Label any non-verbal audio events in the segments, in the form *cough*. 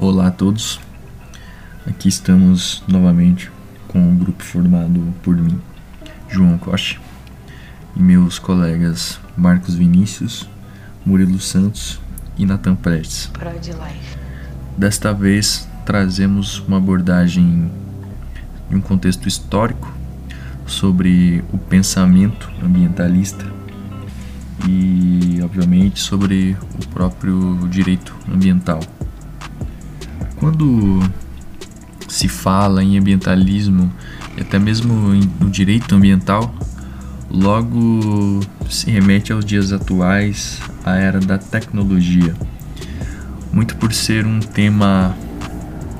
Olá a todos, aqui estamos novamente com um grupo formado por mim, João Costa, e meus colegas Marcos Vinícius, Murilo Santos e Natan Prestes. Desta vez trazemos uma abordagem de um contexto histórico sobre o pensamento ambientalista e, obviamente, sobre o próprio direito ambiental. Quando se fala em ambientalismo até mesmo no direito ambiental, logo se remete aos dias atuais, à era da tecnologia. Muito por ser um tema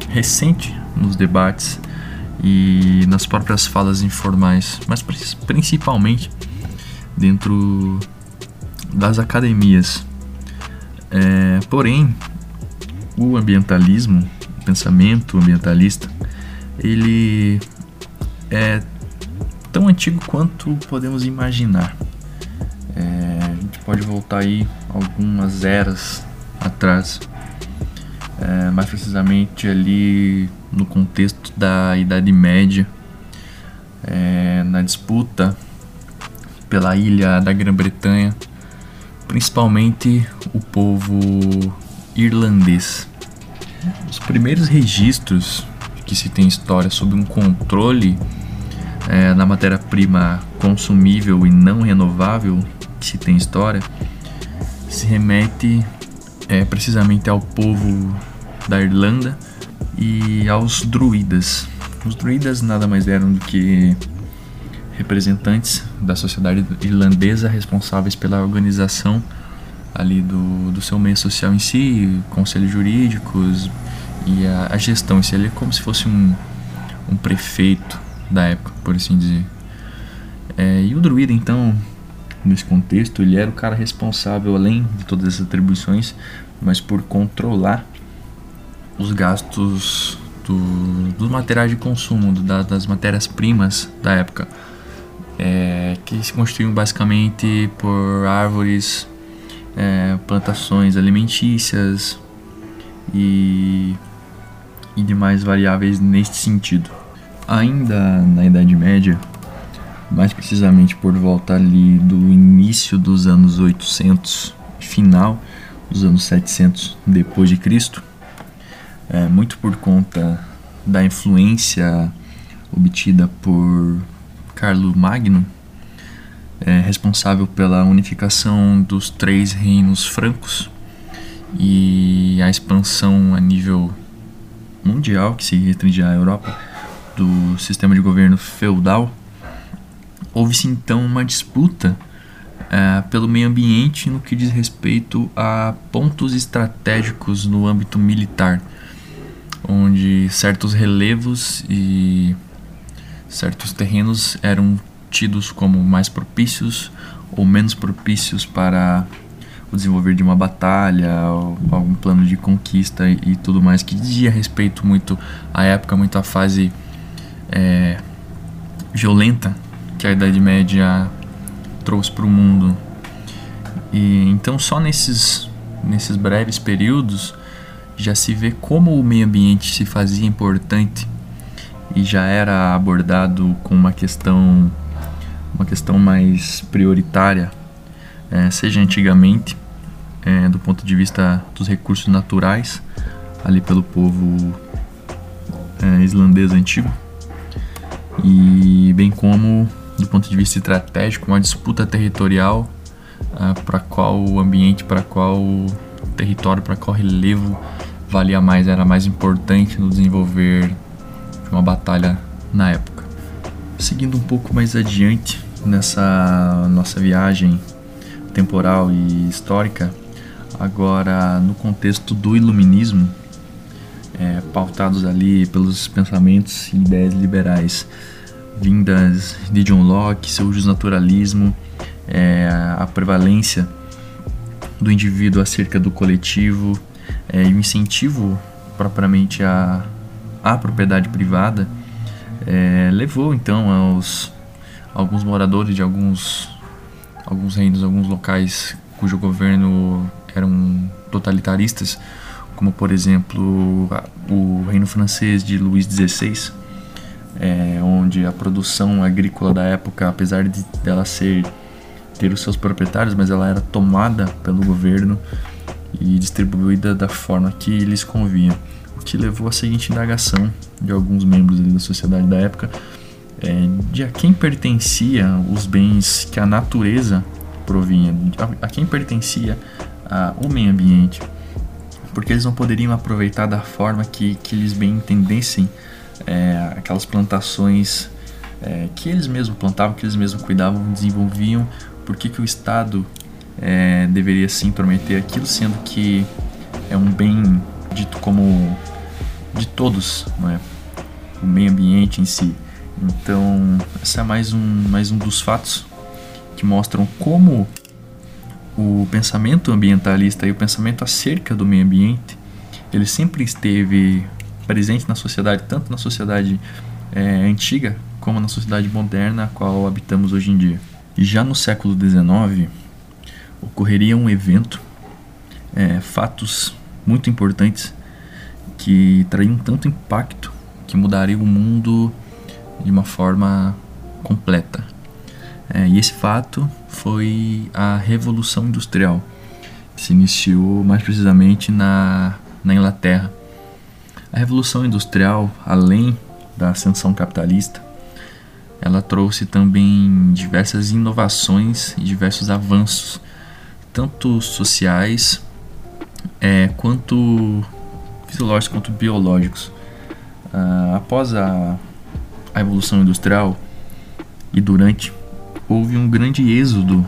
recente nos debates e nas próprias falas informais, mas principalmente dentro das academias. É, porém, o ambientalismo, o pensamento ambientalista, ele é tão antigo quanto podemos imaginar. É, a gente pode voltar aí algumas eras atrás, é, mais precisamente ali no contexto da Idade Média, é, na disputa pela ilha da Grã-Bretanha, principalmente o povo irlandês. Os primeiros registros que se tem história sobre um controle é, da matéria-prima consumível e não renovável que se tem história se remete é, precisamente ao povo da Irlanda e aos druidas. Os druidas nada mais eram do que representantes da sociedade irlandesa responsáveis pela organização ali do, do seu meio social em si, conselhos jurídicos e a, a gestão em si. Ele é como se fosse um, um prefeito da época, por assim dizer. É, e o druida, então, nesse contexto, ele era o cara responsável, além de todas essas atribuições, mas por controlar os gastos do, dos materiais de consumo, do, da, das matérias-primas da época, é, que se construíam basicamente por árvores é, plantações alimentícias e, e demais variáveis neste sentido. Ainda na Idade Média, mais precisamente por volta ali do início dos anos 800, final dos anos 700 depois de Cristo, é, muito por conta da influência obtida por Carlo Magno, é, responsável pela unificação dos três reinos francos e a expansão a nível mundial, que se restringe à Europa, do sistema de governo feudal, houve-se então uma disputa é, pelo meio ambiente no que diz respeito a pontos estratégicos no âmbito militar, onde certos relevos e certos terrenos eram tidos como mais propícios ou menos propícios para o desenvolver de uma batalha, algum plano de conquista e, e tudo mais, que dizia respeito muito à época, muito à fase é, violenta que a Idade Média trouxe para o mundo. E então só nesses nesses breves períodos já se vê como o meio ambiente se fazia importante e já era abordado com uma questão uma questão mais prioritária, é, seja antigamente, é, do ponto de vista dos recursos naturais, ali pelo povo é, islandês antigo, e bem como do ponto de vista estratégico, uma disputa territorial é, para qual ambiente, para qual território, para qual relevo valia mais, era mais importante no desenvolver de uma batalha na época. Seguindo um pouco mais adiante, nessa nossa viagem temporal e histórica, agora no contexto do iluminismo, é, pautados ali pelos pensamentos e ideias liberais vindas de John Locke, seu justnaturalismo, é, a prevalência do indivíduo acerca do coletivo é, e o incentivo propriamente à, à propriedade privada, é, levou então aos alguns moradores de alguns alguns reinos, alguns locais cujo governo eram totalitaristas, como por exemplo o Reino Francês de Luís XVI, é, onde a produção agrícola da época, apesar de dela ser ter os seus proprietários, mas ela era tomada pelo governo e distribuída da forma que lhes convinha, levou à seguinte indagação de alguns membros da sociedade da época é, de a quem pertencia os bens que a natureza provinha, a, a quem pertencia a, o meio ambiente, porque eles não poderiam aproveitar da forma que, que eles bem entendessem é, aquelas plantações é, que eles mesmos plantavam, que eles mesmos cuidavam, desenvolviam, por que, que o Estado é, deveria se intrometer aquilo, sendo que é um bem dito como de todos, não é? o meio ambiente em si. Então, esse é mais um, mais um dos fatos que mostram como o pensamento ambientalista e o pensamento acerca do meio ambiente ele sempre esteve presente na sociedade, tanto na sociedade é, antiga como na sociedade moderna a qual habitamos hoje em dia. E já no século XIX ocorreria um evento, é, fatos muito importantes que trariam tanto impacto que mudaria o mundo de uma forma completa. É, e esse fato foi a Revolução Industrial, que se iniciou mais precisamente na, na Inglaterra. A Revolução Industrial, além da ascensão capitalista, ela trouxe também diversas inovações e diversos avanços, tanto sociais é, quanto fisiológicos quanto biológicos. Ah, após a, a Revolução Industrial e durante, houve um grande êxodo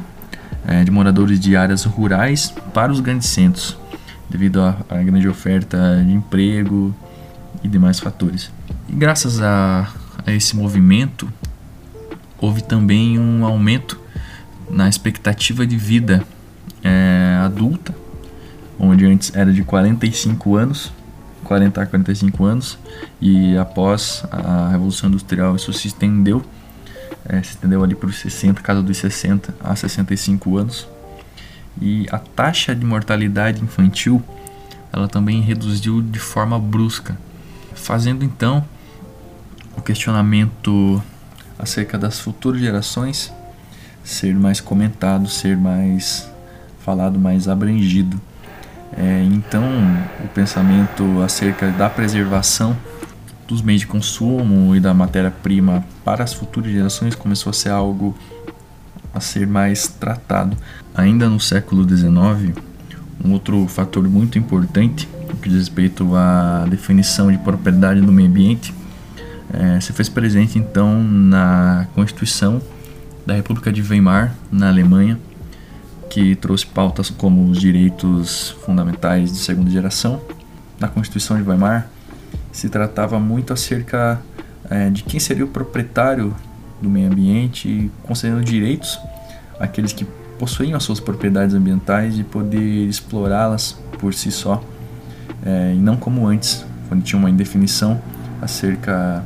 é, de moradores de áreas rurais para os grandes centros, devido à grande oferta de emprego e demais fatores. E graças a, a esse movimento, houve também um aumento na expectativa de vida é, adulta, onde antes era de 45 anos, 40 a 45 anos, e após a Revolução Industrial isso se estendeu, é, se estendeu ali para os 60, casa dos 60 a 65 anos. E a taxa de mortalidade infantil ela também reduziu de forma brusca, fazendo então o questionamento acerca das futuras gerações ser mais comentado, ser mais falado, mais abrangido. É, então, o pensamento acerca da preservação dos meios de consumo e da matéria-prima para as futuras gerações começou a ser algo a ser mais tratado. Ainda no século XIX, um outro fator muito importante que diz respeito à definição de propriedade do meio ambiente é, se fez presente então na Constituição da República de Weimar, na Alemanha, que trouxe pautas como os direitos fundamentais de segunda geração. Na Constituição de Weimar se tratava muito acerca é, de quem seria o proprietário do meio ambiente, concedendo direitos àqueles que possuíam as suas propriedades ambientais e poder explorá-las por si só, é, e não como antes, quando tinha uma indefinição acerca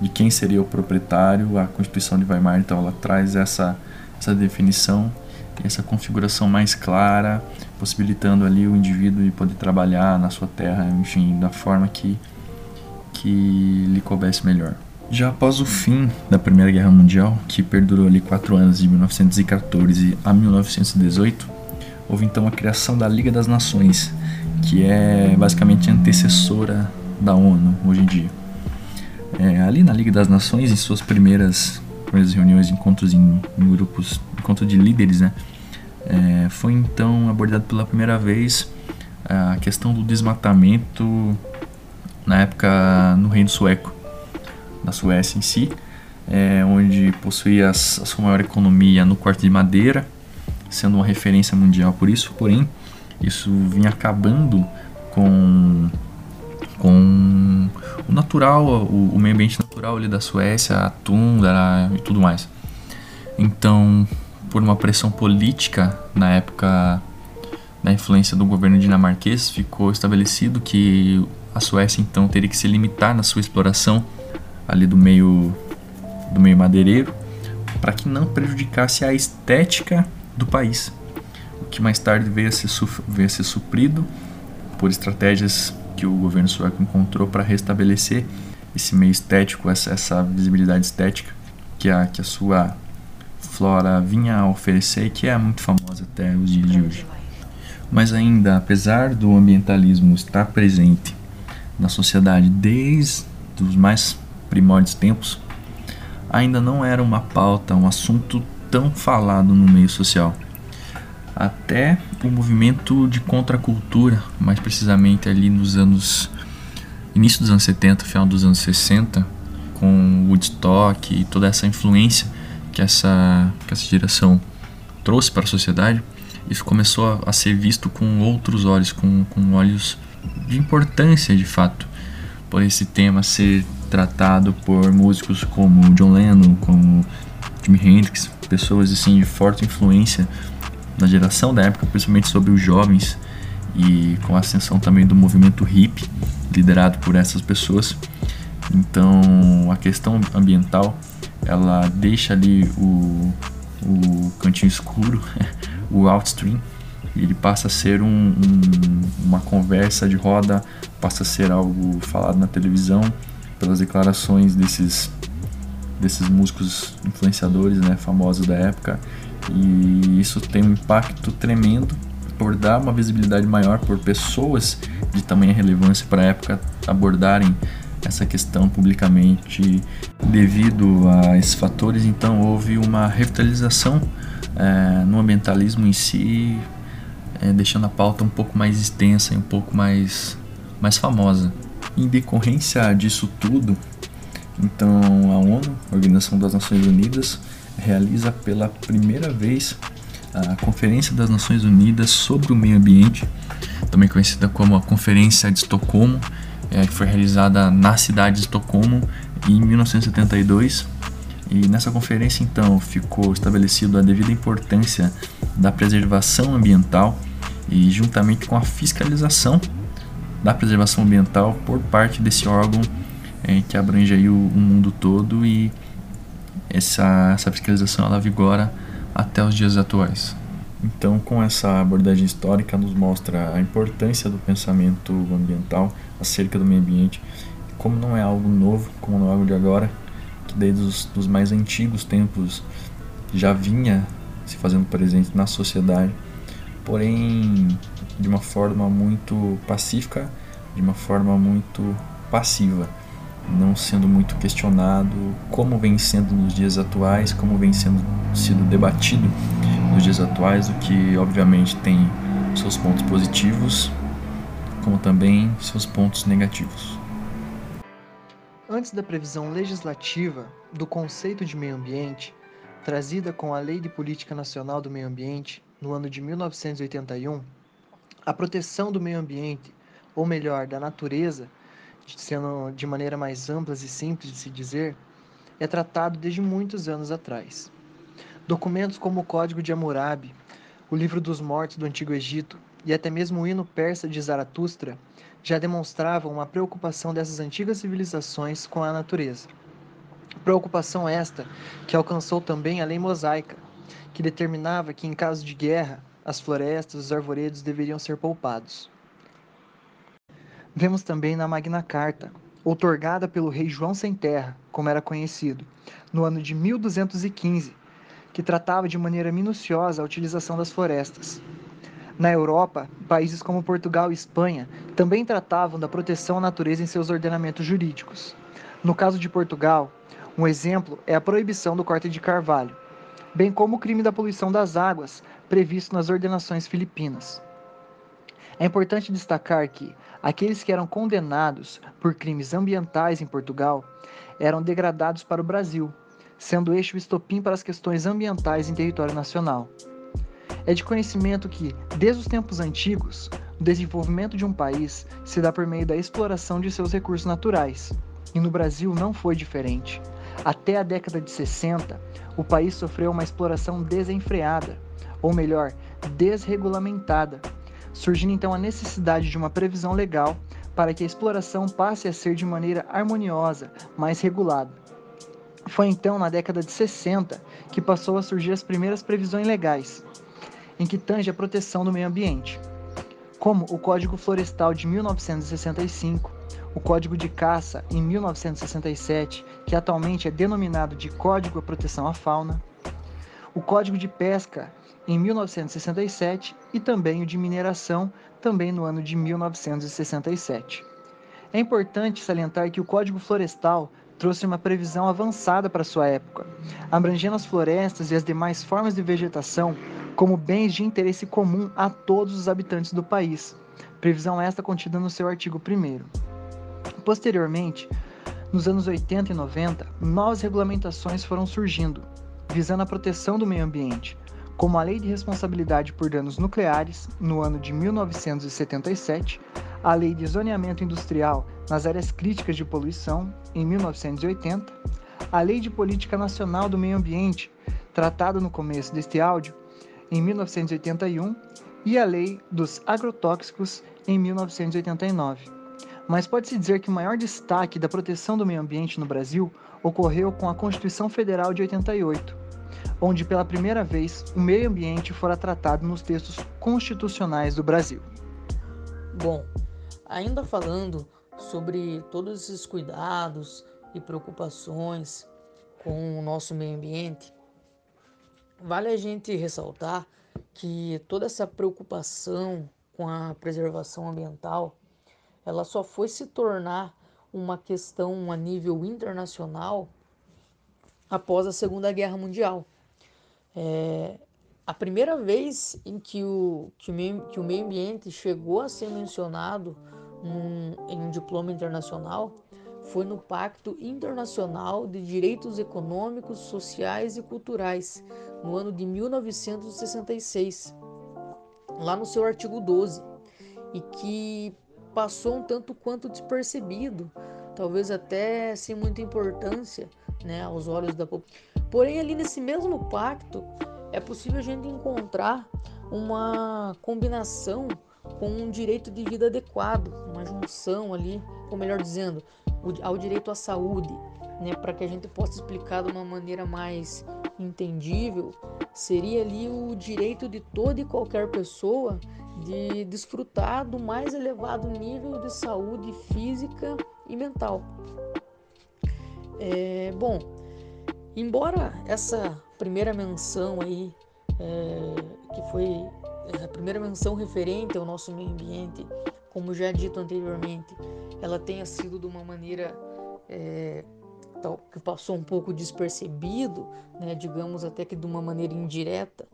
de quem seria o proprietário, a Constituição de Weimar, então ela traz essa, essa definição essa configuração mais clara, possibilitando ali o indivíduo de poder trabalhar na sua terra, enfim, da forma que, que lhe coubesse melhor. Já após o fim da Primeira Guerra Mundial, que perdurou ali quatro anos, de 1914 a 1918, houve então a criação da Liga das Nações, que é basicamente antecessora da ONU hoje em dia. É, ali na Liga das Nações, em suas primeiras, primeiras reuniões, encontros em, em grupos, encontro de líderes, né, é, foi então abordado pela primeira vez a questão do desmatamento na época no Reino Sueco, na Suécia em si, é, onde possuía a sua maior economia no corte de madeira, sendo uma referência mundial por isso, porém isso vinha acabando com natural, o, o meio ambiente natural ali da Suécia, a tundra e tudo mais. Então, por uma pressão política na época da influência do governo dinamarquês, ficou estabelecido que a Suécia então teria que se limitar na sua exploração ali do meio do meio madeireiro para que não prejudicasse a estética do país. O que mais tarde veio a ser, veio a ser suprido por estratégias que o governo sueco encontrou para restabelecer esse meio estético, essa, essa visibilidade estética que a, que a sua flora vinha a oferecer e que é muito famosa até os dias de hoje. Mas ainda, apesar do ambientalismo estar presente na sociedade desde os mais primórdios tempos, ainda não era uma pauta, um assunto tão falado no meio social. Até o movimento de contracultura, mais precisamente ali nos anos início dos anos 70, final dos anos 60, com Woodstock e toda essa influência que essa, que essa geração trouxe para a sociedade, isso começou a, a ser visto com outros olhos, com, com olhos de importância de fato, por esse tema ser tratado por músicos como John Lennon, como Jimi Hendrix, pessoas assim de forte influência na geração da época, principalmente sobre os jovens e com a ascensão também do movimento hip liderado por essas pessoas. Então, a questão ambiental, ela deixa ali o, o cantinho escuro, *laughs* o outstream, ele passa a ser um, um, uma conversa de roda, passa a ser algo falado na televisão, pelas declarações desses desses músicos influenciadores, né, famosos da época, e isso tem um impacto tremendo por dar uma visibilidade maior por pessoas de tamanha relevância para a época abordarem essa questão publicamente devido a esses fatores. Então houve uma revitalização é, no ambientalismo em si é, deixando a pauta um pouco mais extensa e um pouco mais mais famosa. Em decorrência disso tudo, então a ONU, a Organização das Nações Unidas, realiza pela primeira vez a Conferência das Nações Unidas sobre o Meio Ambiente, também conhecida como a Conferência de Estocolmo, é, que foi realizada na cidade de Estocolmo em 1972. E nessa conferência, então, ficou estabelecido a devida importância da preservação ambiental e, juntamente com a fiscalização da preservação ambiental por parte desse órgão é, que abrange aí o, o, mundo todo e essa, essa fiscalização ela vigora até os dias atuais. Então, com essa abordagem histórica, nos mostra a importância do pensamento ambiental acerca do meio ambiente, como não é algo novo, como não é algo de agora, que desde os dos mais antigos tempos já vinha se fazendo presente na sociedade, porém de uma forma muito pacífica, de uma forma muito passiva, não sendo muito questionado como vem sendo nos dias atuais, como vem sendo sido debatido nos dias atuais, o que obviamente tem seus pontos positivos, como também seus pontos negativos. Antes da previsão legislativa do conceito de meio ambiente, trazida com a Lei de Política Nacional do Meio Ambiente no ano de 1981, a proteção do meio ambiente, ou melhor, da natureza, sendo de maneira mais ampla e simples de se dizer, é tratado desde muitos anos atrás. Documentos como o Código de Hammurabi, o Livro dos Mortos do Antigo Egito e até mesmo o hino persa de Zaratustra já demonstravam uma preocupação dessas antigas civilizações com a natureza. Preocupação esta que alcançou também a lei mosaica, que determinava que, em caso de guerra, as florestas, os arvoredos deveriam ser poupados. Vemos também na Magna Carta, outorgada pelo rei João Sem Terra, como era conhecido, no ano de 1215, que tratava de maneira minuciosa a utilização das florestas. Na Europa, países como Portugal e Espanha também tratavam da proteção à natureza em seus ordenamentos jurídicos. No caso de Portugal, um exemplo é a proibição do corte de carvalho, bem como o crime da poluição das águas, previsto nas ordenações filipinas. É importante destacar que aqueles que eram condenados por crimes ambientais em Portugal eram degradados para o Brasil, sendo este o estopim para as questões ambientais em território nacional. É de conhecimento que, desde os tempos antigos, o desenvolvimento de um país se dá por meio da exploração de seus recursos naturais, e no Brasil não foi diferente. Até a década de 60, o país sofreu uma exploração desenfreada, ou melhor, desregulamentada, surgindo então a necessidade de uma previsão legal para que a exploração passe a ser de maneira harmoniosa, mais regulada. Foi então na década de 60 que passou a surgir as primeiras previsões legais, em que tange a proteção do meio ambiente. como o Código Florestal de 1965, o Código de Caça em 1967, que atualmente é denominado de Código de Proteção à Fauna, o Código de Pesca em 1967 e também o de mineração também no ano de 1967. É importante salientar que o Código Florestal trouxe uma previsão avançada para sua época, abrangendo as florestas e as demais formas de vegetação como bens de interesse comum a todos os habitantes do país. Previsão esta contida no seu artigo 1. Posteriormente, nos anos 80 e 90, novas regulamentações foram surgindo, visando a proteção do meio ambiente, como a Lei de Responsabilidade por Danos Nucleares, no ano de 1977, a Lei de Zoneamento Industrial nas Áreas Críticas de Poluição, em 1980, a Lei de Política Nacional do Meio Ambiente, tratada no começo deste áudio, em 1981, e a Lei dos Agrotóxicos, em 1989. Mas pode-se dizer que o maior destaque da proteção do meio ambiente no Brasil ocorreu com a Constituição Federal de 88, onde pela primeira vez o meio ambiente fora tratado nos textos constitucionais do Brasil. Bom, ainda falando sobre todos esses cuidados e preocupações com o nosso meio ambiente, vale a gente ressaltar que toda essa preocupação com a preservação ambiental, ela só foi se tornar uma questão a nível internacional após a Segunda Guerra Mundial. É, a primeira vez em que o, que o, meio, que o meio ambiente chegou a ser mencionado num, em um diploma internacional foi no Pacto Internacional de Direitos Econômicos, Sociais e Culturais, no ano de 1966, lá no seu artigo 12, e que passou um tanto quanto despercebido, talvez até sem muita importância né, aos olhos da população. Porém, ali nesse mesmo pacto, é possível a gente encontrar uma combinação com um direito de vida adequado, uma junção ali, ou melhor dizendo, ao direito à saúde, né, para que a gente possa explicar de uma maneira mais entendível, seria ali o direito de toda e qualquer pessoa de desfrutar do mais elevado nível de saúde física e mental. É, bom, embora essa primeira menção aí, é, que foi é, a primeira menção referente ao nosso meio ambiente, como já dito anteriormente, ela tenha sido de uma maneira é, tal, que passou um pouco despercebido, né, digamos até que de uma maneira indireta,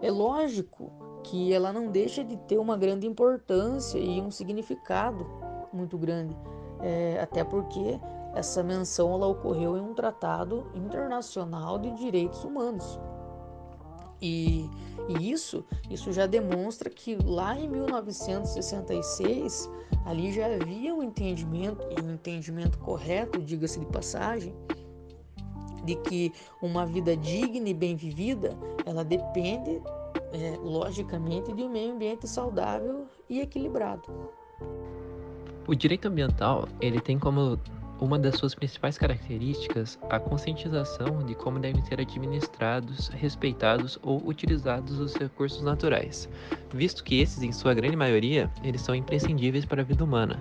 é lógico que ela não deixa de ter uma grande importância e um significado muito grande, é, até porque essa menção ela ocorreu em um tratado internacional de direitos humanos. E, e, isso, isso já demonstra que lá em 1966 ali já havia um entendimento um entendimento correto, diga-se de passagem, de que uma vida digna e bem vivida ela depende é, logicamente de um meio ambiente saudável e equilibrado. O direito ambiental ele tem como uma das suas principais características, a conscientização de como devem ser administrados, respeitados ou utilizados os recursos naturais, visto que esses, em sua grande maioria, eles são imprescindíveis para a vida humana.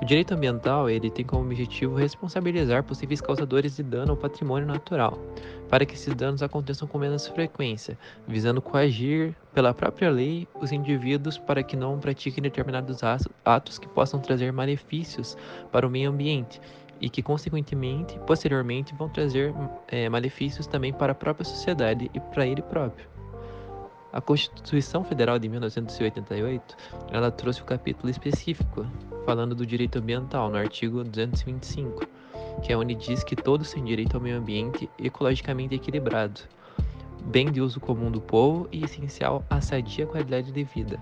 O direito ambiental ele tem como objetivo responsabilizar possíveis causadores de dano ao patrimônio natural, para que esses danos aconteçam com menos frequência, visando coagir pela própria lei os indivíduos para que não pratiquem determinados atos que possam trazer malefícios para o meio ambiente e que, consequentemente, posteriormente, vão trazer é, malefícios também para a própria sociedade e para ele próprio. A Constituição Federal de 1988, ela trouxe o um capítulo específico falando do direito ambiental no artigo 225, que é onde diz que todos têm direito ao meio ambiente ecologicamente equilibrado, bem de uso comum do povo e essencial à sadia qualidade de vida,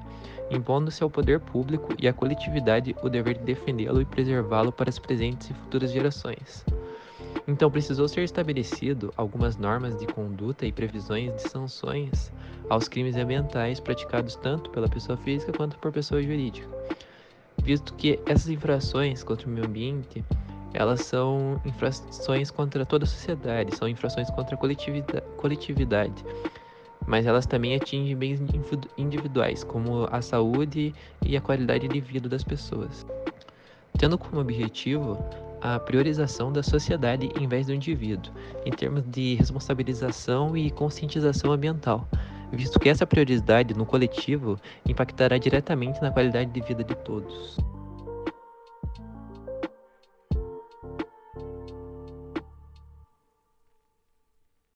impondo-se ao poder público e à coletividade o dever de defendê-lo e preservá-lo para as presentes e futuras gerações. Então precisou ser estabelecido algumas normas de conduta e previsões de sanções aos crimes ambientais praticados tanto pela pessoa física quanto por pessoa jurídica, visto que essas infrações contra o meio ambiente elas são infrações contra toda a sociedade, são infrações contra a coletividade, mas elas também atingem bens individuais, como a saúde e a qualidade de vida das pessoas. Tendo como objetivo a priorização da sociedade em vez do indivíduo, em termos de responsabilização e conscientização ambiental, visto que essa prioridade no coletivo impactará diretamente na qualidade de vida de todos.